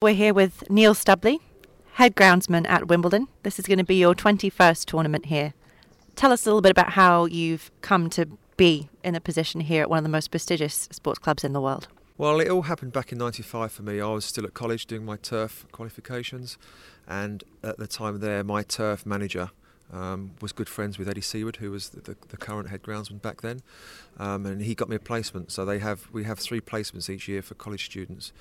We're here with Neil Stubley, head groundsman at Wimbledon. This is going to be your 21st tournament here. Tell us a little bit about how you've come to be in a position here at one of the most prestigious sports clubs in the world. Well, it all happened back in '95 for me. I was still at college doing my turf qualifications, and at the time there, my turf manager um, was good friends with Eddie Seaward, who was the, the, the current head groundsman back then, um, and he got me a placement. So they have we have three placements each year for college students.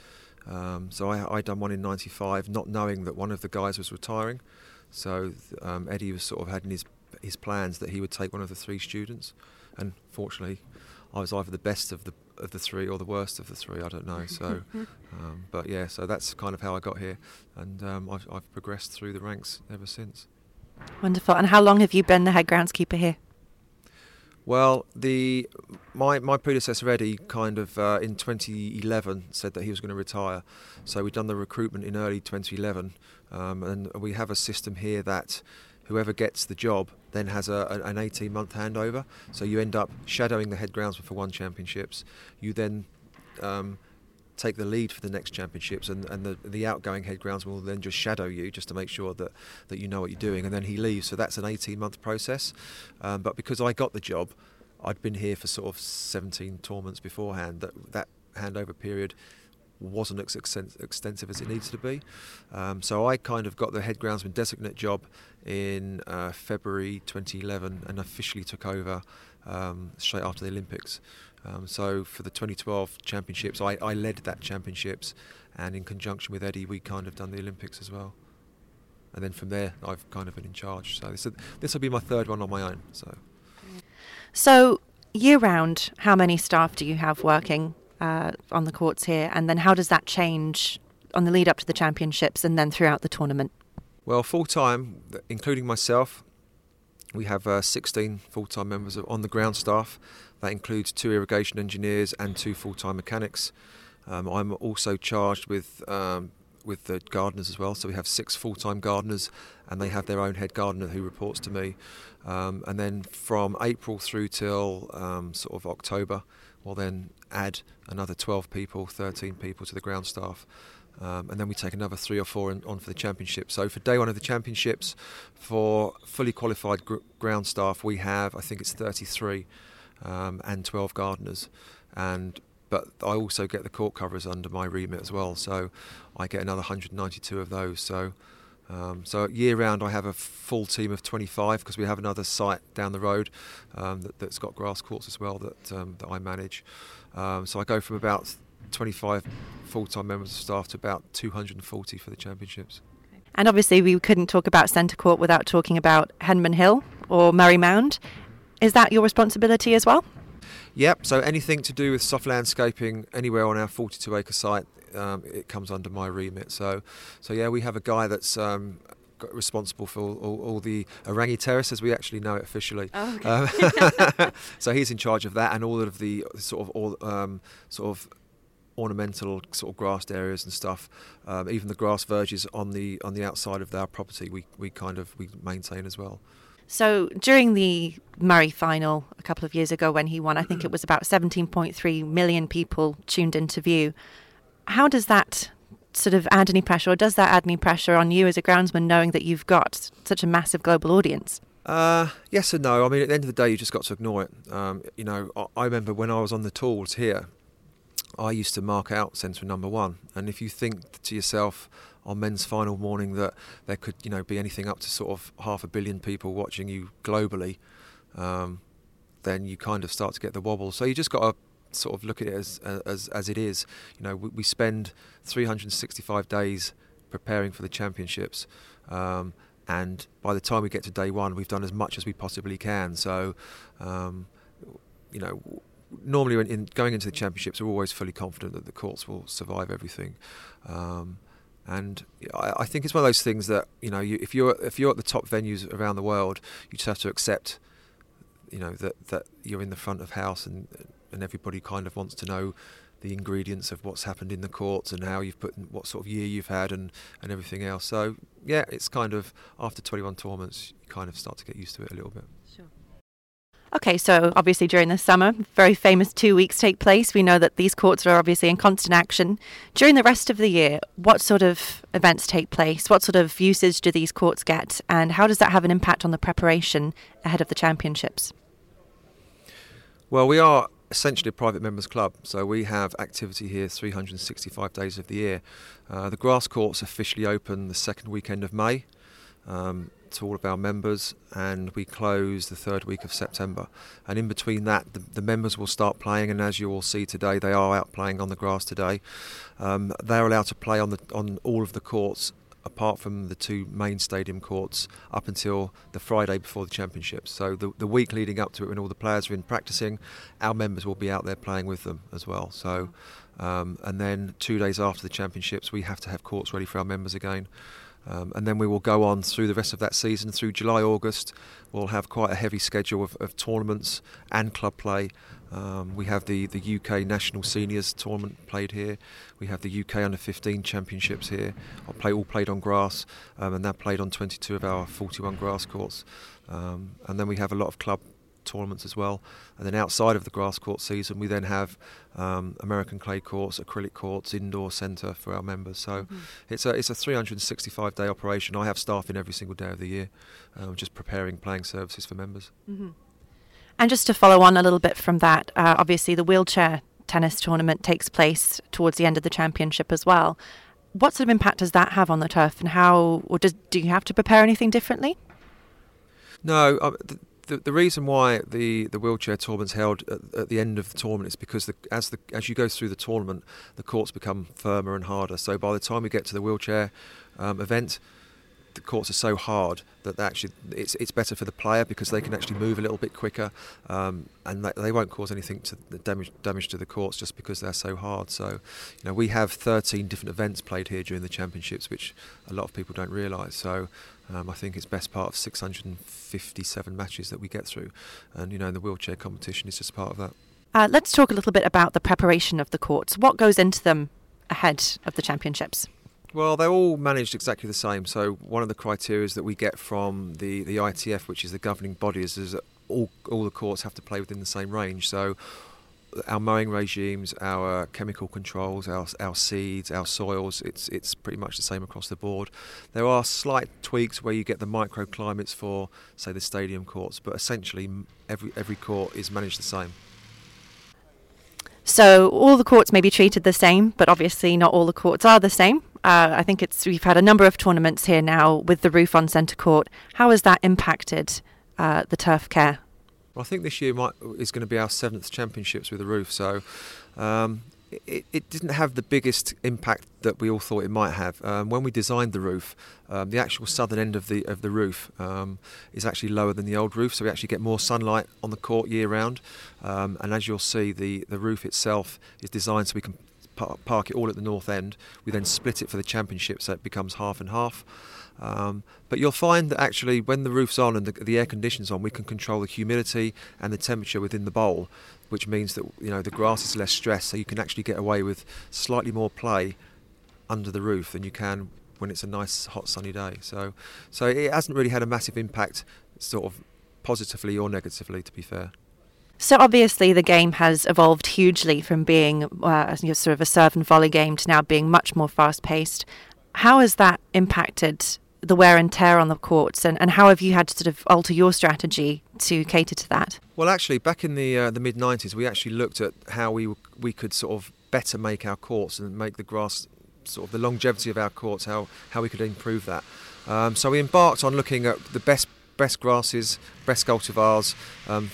Um, so I, I done one in '95, not knowing that one of the guys was retiring. So um, Eddie was sort of had in his his plans that he would take one of the three students, and fortunately, I was either the best of the of the three or the worst of the three. I don't know. So, um, but yeah, so that's kind of how I got here, and um, I've, I've progressed through the ranks ever since. Wonderful. And how long have you been the head groundskeeper here? Well, the my my predecessor Eddie kind of uh, in 2011 said that he was going to retire, so we've done the recruitment in early 2011, um, and we have a system here that whoever gets the job then has a, an 18 month handover. So you end up shadowing the head groundsman for one championships. You then um, take the lead for the next championships, and, and the, the outgoing head groundsman will then just shadow you just to make sure that, that you know what you're doing, and then he leaves. So that's an 18 month process. Um, but because I got the job, I'd been here for sort of 17 tournaments beforehand. That that handover period wasn't as extensive as it needs to be. Um, so I kind of got the head groundsman designate job in uh, February 2011 and officially took over um, straight after the Olympics. Um, so for the 2012 championships, I, I led that championships, and in conjunction with Eddie, we kind of done the Olympics as well. And then from there, I've kind of been in charge. So this this will be my third one on my own. So. So year round, how many staff do you have working uh, on the courts here, and then how does that change on the lead up to the championships and then throughout the tournament? Well, full time, including myself, we have uh, 16 full time members of on the ground staff. That includes two irrigation engineers and two full time mechanics. Um, I'm also charged with um, with the gardeners as well. So we have six full time gardeners, and they have their own head gardener who reports to me. Um, and then from April through till um, sort of October, we'll then add another 12 people, 13 people to the ground staff. Um, and then we take another three or four in, on for the championship. So for day one of the championships, for fully qualified gr- ground staff, we have I think it's 33 um, and 12 gardeners, and but I also get the court covers under my remit as well. So I get another 192 of those. So um, so year round, I have a full team of 25 because we have another site down the road um, that, has got grass courts as well that um, that I manage. Um, so I go from about 25 full-time members of staff to about 240 for the championships. And obviously, we couldn't talk about centre court without talking about Henman Hill or Murray Mound. Is that your responsibility as well? Yep. So anything to do with soft landscaping anywhere on our 42-acre site um, it comes under my remit. So, so yeah, we have a guy that's um, responsible for all, all, all, the Aorangi Terrace as we actually know it officially. Oh, okay. um, so he's in charge of that and all of the sort of all um, sort of ornamental sort of grassed areas and stuff. Um, even the grass verges on the on the outside of our property, we, we kind of we maintain as well. So during the Murray final a couple of years ago when he won, I think it was about 17.3 million people tuned into view how does that sort of add any pressure, or does that add any pressure on you as a groundsman, knowing that you've got such a massive global audience? Uh, yes and no. I mean, at the end of the day, you just got to ignore it. Um, you know, I, I remember when I was on the tools here, I used to mark out centre number one, and if you think to yourself on men's final morning that there could, you know, be anything up to sort of half a billion people watching you globally, um, then you kind of start to get the wobble. So you just got to sort of look at it as as, as it is. You know, we, we spend 365 days preparing for the championships. Um, and by the time we get to day one, we've done as much as we possibly can. So, um, you know, normally when in going into the championships, we're always fully confident that the courts will survive everything. Um, and I, I, think it's one of those things that you know, you, if you're if you're at the top venues around the world, you just have to accept, you know, that that you're in the front of house and and everybody kind of wants to know the ingredients of what's happened in the courts and how you've put what sort of year you've had and, and everything else. So yeah, it's kind of after 21 tournaments, you kind of start to get used to it a little bit. Okay, so obviously during the summer, very famous two weeks take place. We know that these courts are obviously in constant action. During the rest of the year, what sort of events take place? What sort of usage do these courts get? And how does that have an impact on the preparation ahead of the championships? Well, we are essentially a private members club, so we have activity here 365 days of the year. Uh, the grass courts officially open the second weekend of May. Um, to all of our members, and we close the third week of September. And in between that, the, the members will start playing, and as you all see today, they are out playing on the grass today. Um, they're allowed to play on the on all of the courts apart from the two main stadium courts up until the Friday before the championships. So the, the week leading up to it, when all the players are in practicing, our members will be out there playing with them as well. So, um, and then two days after the championships, we have to have courts ready for our members again. Um, and then we will go on through the rest of that season. Through July, August, we'll have quite a heavy schedule of, of tournaments and club play. Um, we have the, the UK National Seniors tournament played here. We have the UK Under 15 Championships here. All, Play, all played on grass, um, and they're played on 22 of our 41 grass courts. Um, and then we have a lot of club tournaments as well. And then outside of the grass court season, we then have um, American clay courts, acrylic courts, indoor centre for our members. So mm-hmm. it's a it's a 365 day operation. I have staff in every single day of the year, um, just preparing playing services for members. Mm-hmm. And just to follow on a little bit from that, uh, obviously the wheelchair tennis tournament takes place towards the end of the championship as well. What sort of impact does that have on the turf, and how, or does, do you have to prepare anything differently? No, uh, the, the reason why the, the wheelchair tournament's held at, at, the end of the tournament is because the, as the as you go through the tournament, the courts become firmer and harder. So by the time we get to the wheelchair um, event, the courts are so hard that actually it's it's better for the player because they can actually move a little bit quicker, um, and they, they, won't cause anything to damage damage to the courts just because they're so hard. So, you know, we have 13 different events played here during the championships, which a lot of people don't realise. So, um, I think it's best part of 657 matches that we get through, and you know, the wheelchair competition is just part of that. Uh, let's talk a little bit about the preparation of the courts. What goes into them ahead of the championships? Well, they're all managed exactly the same. So one of the criteria that we get from the, the ITF, which is the governing body, is, is that all, all the courts have to play within the same range. So our mowing regimes, our chemical controls, our, our seeds, our soils, it's, it's pretty much the same across the board. There are slight tweaks where you get the microclimates for, say, the stadium courts, but essentially every, every court is managed the same. So all the courts may be treated the same, but obviously not all the courts are the same. Uh, I think it's we've had a number of tournaments here now with the roof on centre court. How has that impacted uh, the turf care? Well, I think this year might, is going to be our seventh championships with the roof, so um, it, it, didn't have the biggest impact that we all thought it might have. Um, when we designed the roof, um, the actual southern end of the of the roof um, is actually lower than the old roof, so we actually get more sunlight on the court year round. Um, and as you'll see, the the roof itself is designed so we can park it all at the north end. We then split it for the championship, so it becomes half and half. Um, but you'll find that actually, when the roof's on and the, the, air conditioning's on, we can control the humidity and the temperature within the bowl, which means that you know the grass is less stressed, so you can actually get away with slightly more play under the roof than you can when it's a nice hot sunny day. So, so it hasn't really had a massive impact, sort of positively or negatively, to be fair. So obviously, the game has evolved hugely from being uh, sort of a serve and volley game to now being much more fast paced. How has that impacted the wear and tear on the courts, and, and how have you had to sort of alter your strategy to cater to that? Well, actually, back in the uh, the mid '90s, we actually looked at how we we could sort of better make our courts and make the grass sort of the longevity of our courts, how how we could improve that. Um, so we embarked on looking at the best best grasses, best cultivars, um,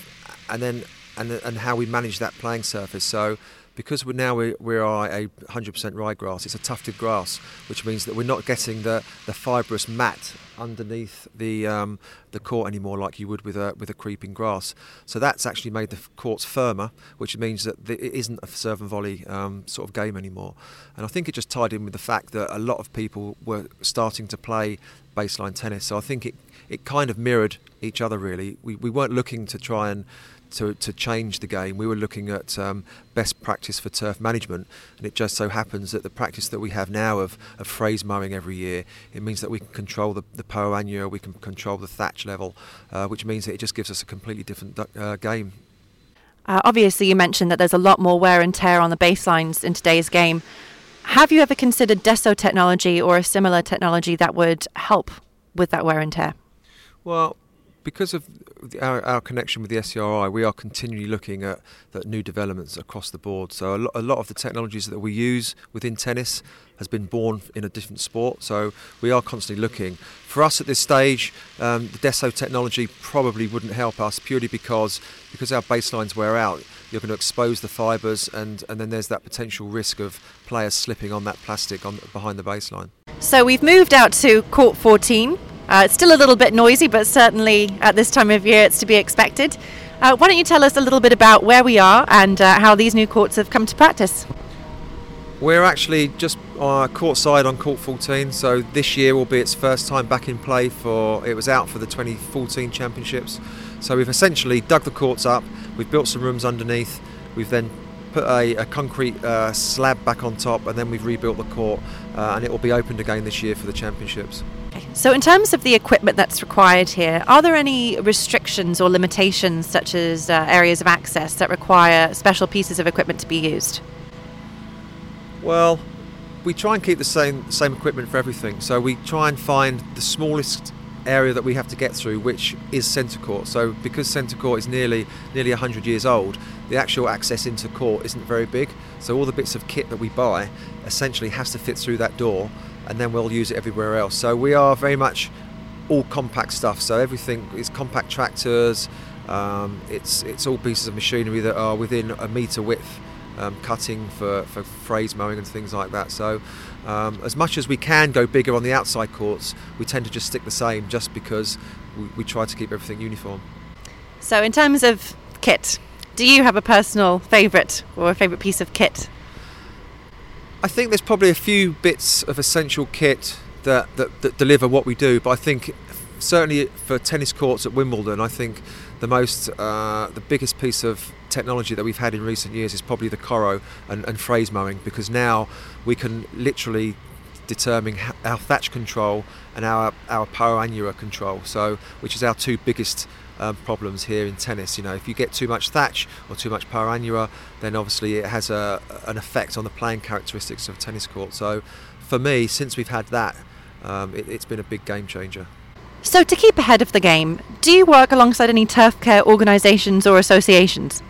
and then and and how we manage that playing surface. So because we're now we, we are a 100% ryegrass, it's a tufted grass, which means that we're not getting the, the fibrous mat underneath the um, the court anymore like you would with a with a creeping grass. So that's actually made the courts firmer, which means that the, it isn't a serve and volley um, sort of game anymore. And I think it just tied in with the fact that a lot of people were starting to play baseline tennis. So I think it it kind of mirrored each other really. We we weren't looking to try and to, to change the game. We were looking at um, best practice for turf management, and it just so happens that the practice that we have now of, of fraise mowing every year, it means that we can control the, the poa annua, we can control the thatch level, uh, which means that it just gives us a completely different uh, game. Uh, obviously, you mentioned that there's a lot more wear and tear on the baselines in today's game. Have you ever considered Desso technology or a similar technology that would help with that wear and tear? Well, because of our, our, connection with the STRI, we are continually looking at, new developments across the board. So a, lo- a, lot of the technologies that we use within tennis has been born in a different sport. So we are constantly looking. For us at this stage, um, the Desso technology probably wouldn't help us purely because because our baselines wear out. You're going to expose the fibres, and, and then there's that potential risk of players slipping on that plastic on behind the baseline. So we've moved out to court 14. Uh, it's still a little bit noisy, but certainly at this time of year it's to be expected. Uh, why don't you tell us a little bit about where we are and uh, how these new courts have come to practice? We're actually just uh, court side on court 14, so this year will be its first time back in play for it was out for the 2014 championships. So we've essentially dug the courts up, we've built some rooms underneath, we've then put a, a concrete uh, slab back on top, and then we've rebuilt the court, uh, and it will be opened again this year for the championships. So, in terms of the equipment that's required here, are there any restrictions or limitations, such as uh, areas of access, that require special pieces of equipment to be used? Well, we try and keep the same same equipment for everything. So we try and find the smallest area that we have to get through, which is centre court. So because centre court is nearly nearly 100 years old, the actual access into court isn't very big. So all the bits of kit that we buy essentially has to fit through that door, and then we'll use it everywhere else. So we are very much all compact stuff. So everything is compact tractors. Um, it's it's all pieces of machinery that are within a metre width um, cutting for, for fraise mowing and things like that. So, um, as much as we can go bigger on the outside courts, we tend to just stick the same just because we, we try to keep everything uniform. So, in terms of kit, do you have a personal favourite or a favourite piece of kit? I think there's probably a few bits of essential kit that, that, that deliver what we do, but I think certainly for tennis courts at Wimbledon, I think the most, uh, the biggest piece of technology that we've had in recent years is probably the Koro and, and fraise mowing because now we can literally determine our thatch control and our our poa control. So, which is our two biggest um, problems here in tennis. You know, if you get too much thatch or too much poa annua, then obviously it has a, an effect on the playing characteristics of tennis court. So, for me, since we've had that, um, it, it's been a big game changer. So, to keep ahead of the game, do you work alongside any turf care organisations or associations?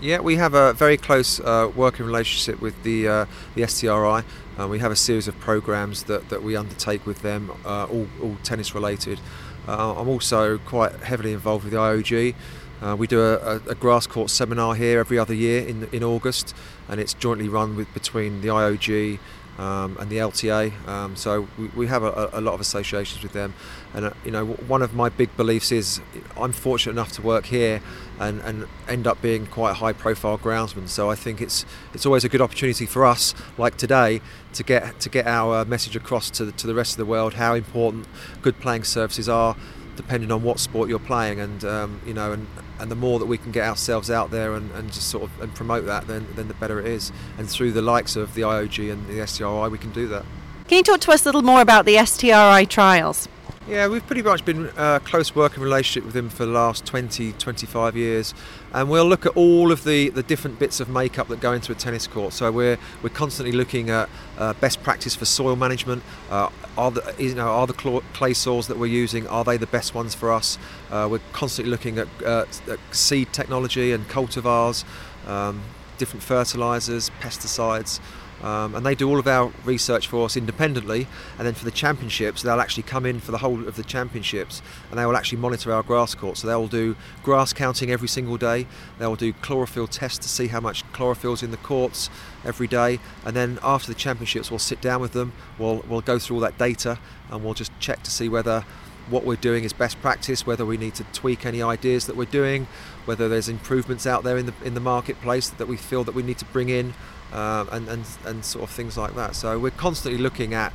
Yeah, we have a very close uh, working relationship with the uh, the STRI. Uh, we have a series of programs that, that we undertake with them, uh, all, all tennis related. Uh, I'm also quite heavily involved with the IOG. Uh, we do a, a, grass court seminar here every other year in in August, and it's jointly run with between the IOG, um, and the LTA. Um, so we, we have a, a, lot of associations with them. And uh, you know, one of my big beliefs is I'm fortunate enough to work here and, and end up being quite a high-profile groundsman. So I think it's it's always a good opportunity for us, like today, to get to get our message across to the, to the rest of the world how important good playing surfaces are depending on what sport you're playing and um, you know and, and the more that we can get ourselves out there and, and just sort of and promote that then then the better it is and through the likes of the IOG and the STRI we can do that can you talk to us a little more about the STRI trials yeah, we've pretty much been a uh, close working relationship with him for the last 20, 25 years, and we'll look at all of the, the different bits of makeup that go into a tennis court. So we're we're constantly looking at uh, best practice for soil management. Uh, are the you know are the clay soils that we're using are they the best ones for us? Uh, we're constantly looking at, at, seed technology and cultivars, um, different fertilizers, pesticides. Um, and they do all of our research for us independently. And then for the championships, they'll actually come in for the whole of the championships, and they will actually monitor our grass court. So they will do grass counting every single day. They will do chlorophyll tests to see how much chlorophyll's in the courts every day. And then after the championships, we'll sit down with them. We'll we'll go through all that data, and we'll just check to see whether what we're doing is best practice, whether we need to tweak any ideas that we're doing, whether there's improvements out there in the in the marketplace that we feel that we need to bring in, uh, and, and and sort of things like that. So we're constantly looking at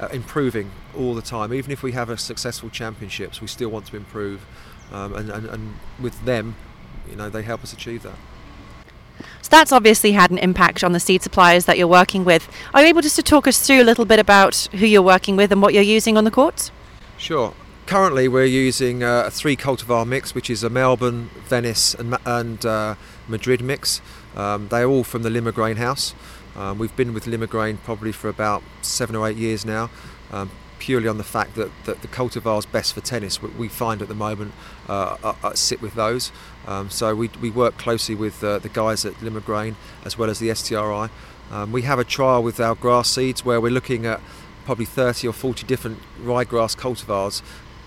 uh, improving all the time. Even if we have a successful championships, we still want to improve, um, and, and and with them, you know they help us achieve that. So that's obviously had an impact on the seed suppliers that you're working with. Are you able just to talk us through a little bit about who you're working with and what you're using on the courts? Sure. Currently, we're using uh, a three cultivar mix, which is a Melbourne, Venice, and, and uh, Madrid mix. Um, they're all from the Limagrain house. Um, we've been with Limagrain probably for about seven or eight years now. Um, purely on the fact that, that the cultivars best for tennis we find at the moment uh, uh, uh, sit with those. Um, so we, we work closely with uh, the guys at Limagrain as well as the STRI. Um, we have a trial with our grass seeds where we're looking at probably 30 or 40 different ryegrass cultivars.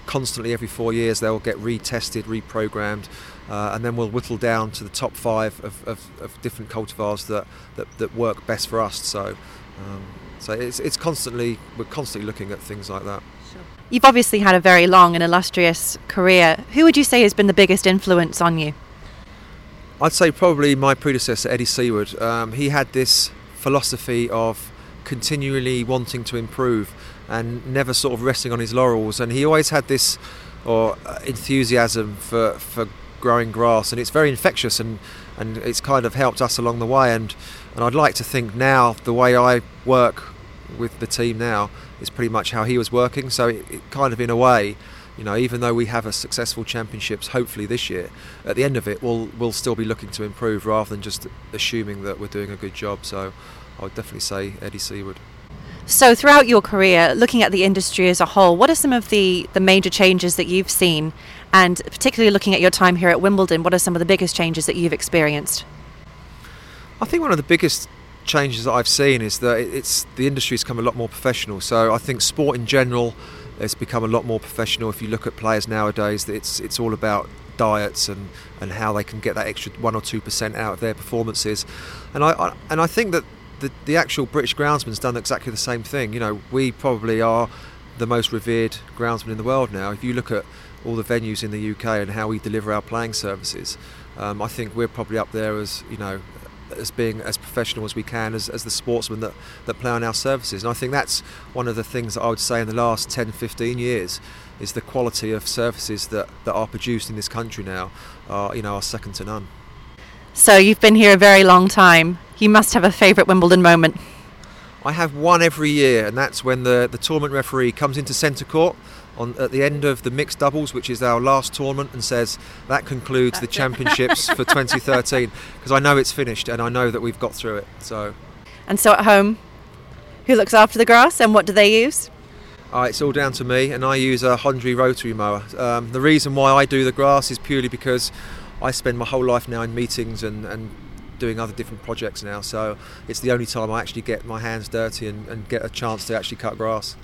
Constantly every four years they'll get retested, reprogrammed, uh, and then we'll whittle down to the top five of, of, of different cultivars that, that, that, work best for us. So um, so it's, it's constantly we're constantly looking at things like that. Sure. You've obviously had a very long and illustrious career. Who would you say has been the biggest influence on you? I'd say probably my predecessor Eddie Seaward. Um, he had this philosophy of continually wanting to improve and never sort of resting on his laurels. And he always had this or uh, enthusiasm for, for growing grass, and it's very infectious, and, and it's kind of helped us along the way. And, and I'd like to think now the way I work with the team now is pretty much how he was working. So it, it kind of in a way, you know, even though we have a successful championships, hopefully this year, at the end of it, we'll we'll still be looking to improve rather than just assuming that we're doing a good job. So I would definitely say Eddie Seaward. So, throughout your career, looking at the industry as a whole, what are some of the, the major changes that you've seen? And particularly looking at your time here at Wimbledon, what are some of the biggest changes that you've experienced? I think one of the biggest changes that I've seen is that it's the industry's become a lot more professional. So I think sport in general has become a lot more professional. If you look at players nowadays, it's it's all about diets and, and how they can get that extra one or two percent out of their performances. And I, I and I think that the, the actual British groundsman's done exactly the same thing. You know, we probably are the most revered groundsman in the world now. If you look at all the venues in the UK and how we deliver our playing services, um, I think we're probably up there as you know as being as professional as we can as, as the sportsmen that, that play on our services. And I think that's one of the things that I would say in the last 10, 15 years is the quality of services that, that are produced in this country now are, you know, are second to none. So you've been here a very long time. You must have a favourite Wimbledon moment. I have one every year, and that's when the, the tournament referee comes into centre court on at the end of the mixed doubles, which is our last tournament, and says that concludes the championships for 2013. Because I know it's finished, and I know that we've got through it. So. And so at home, who looks after the grass, and what do they use? Uh, it's all down to me, and I use a Hondry rotary mower. Um, the reason why I do the grass is purely because I spend my whole life now in meetings and, and doing other different projects now. So it's the only time I actually get my hands dirty and, and get a chance to actually cut grass.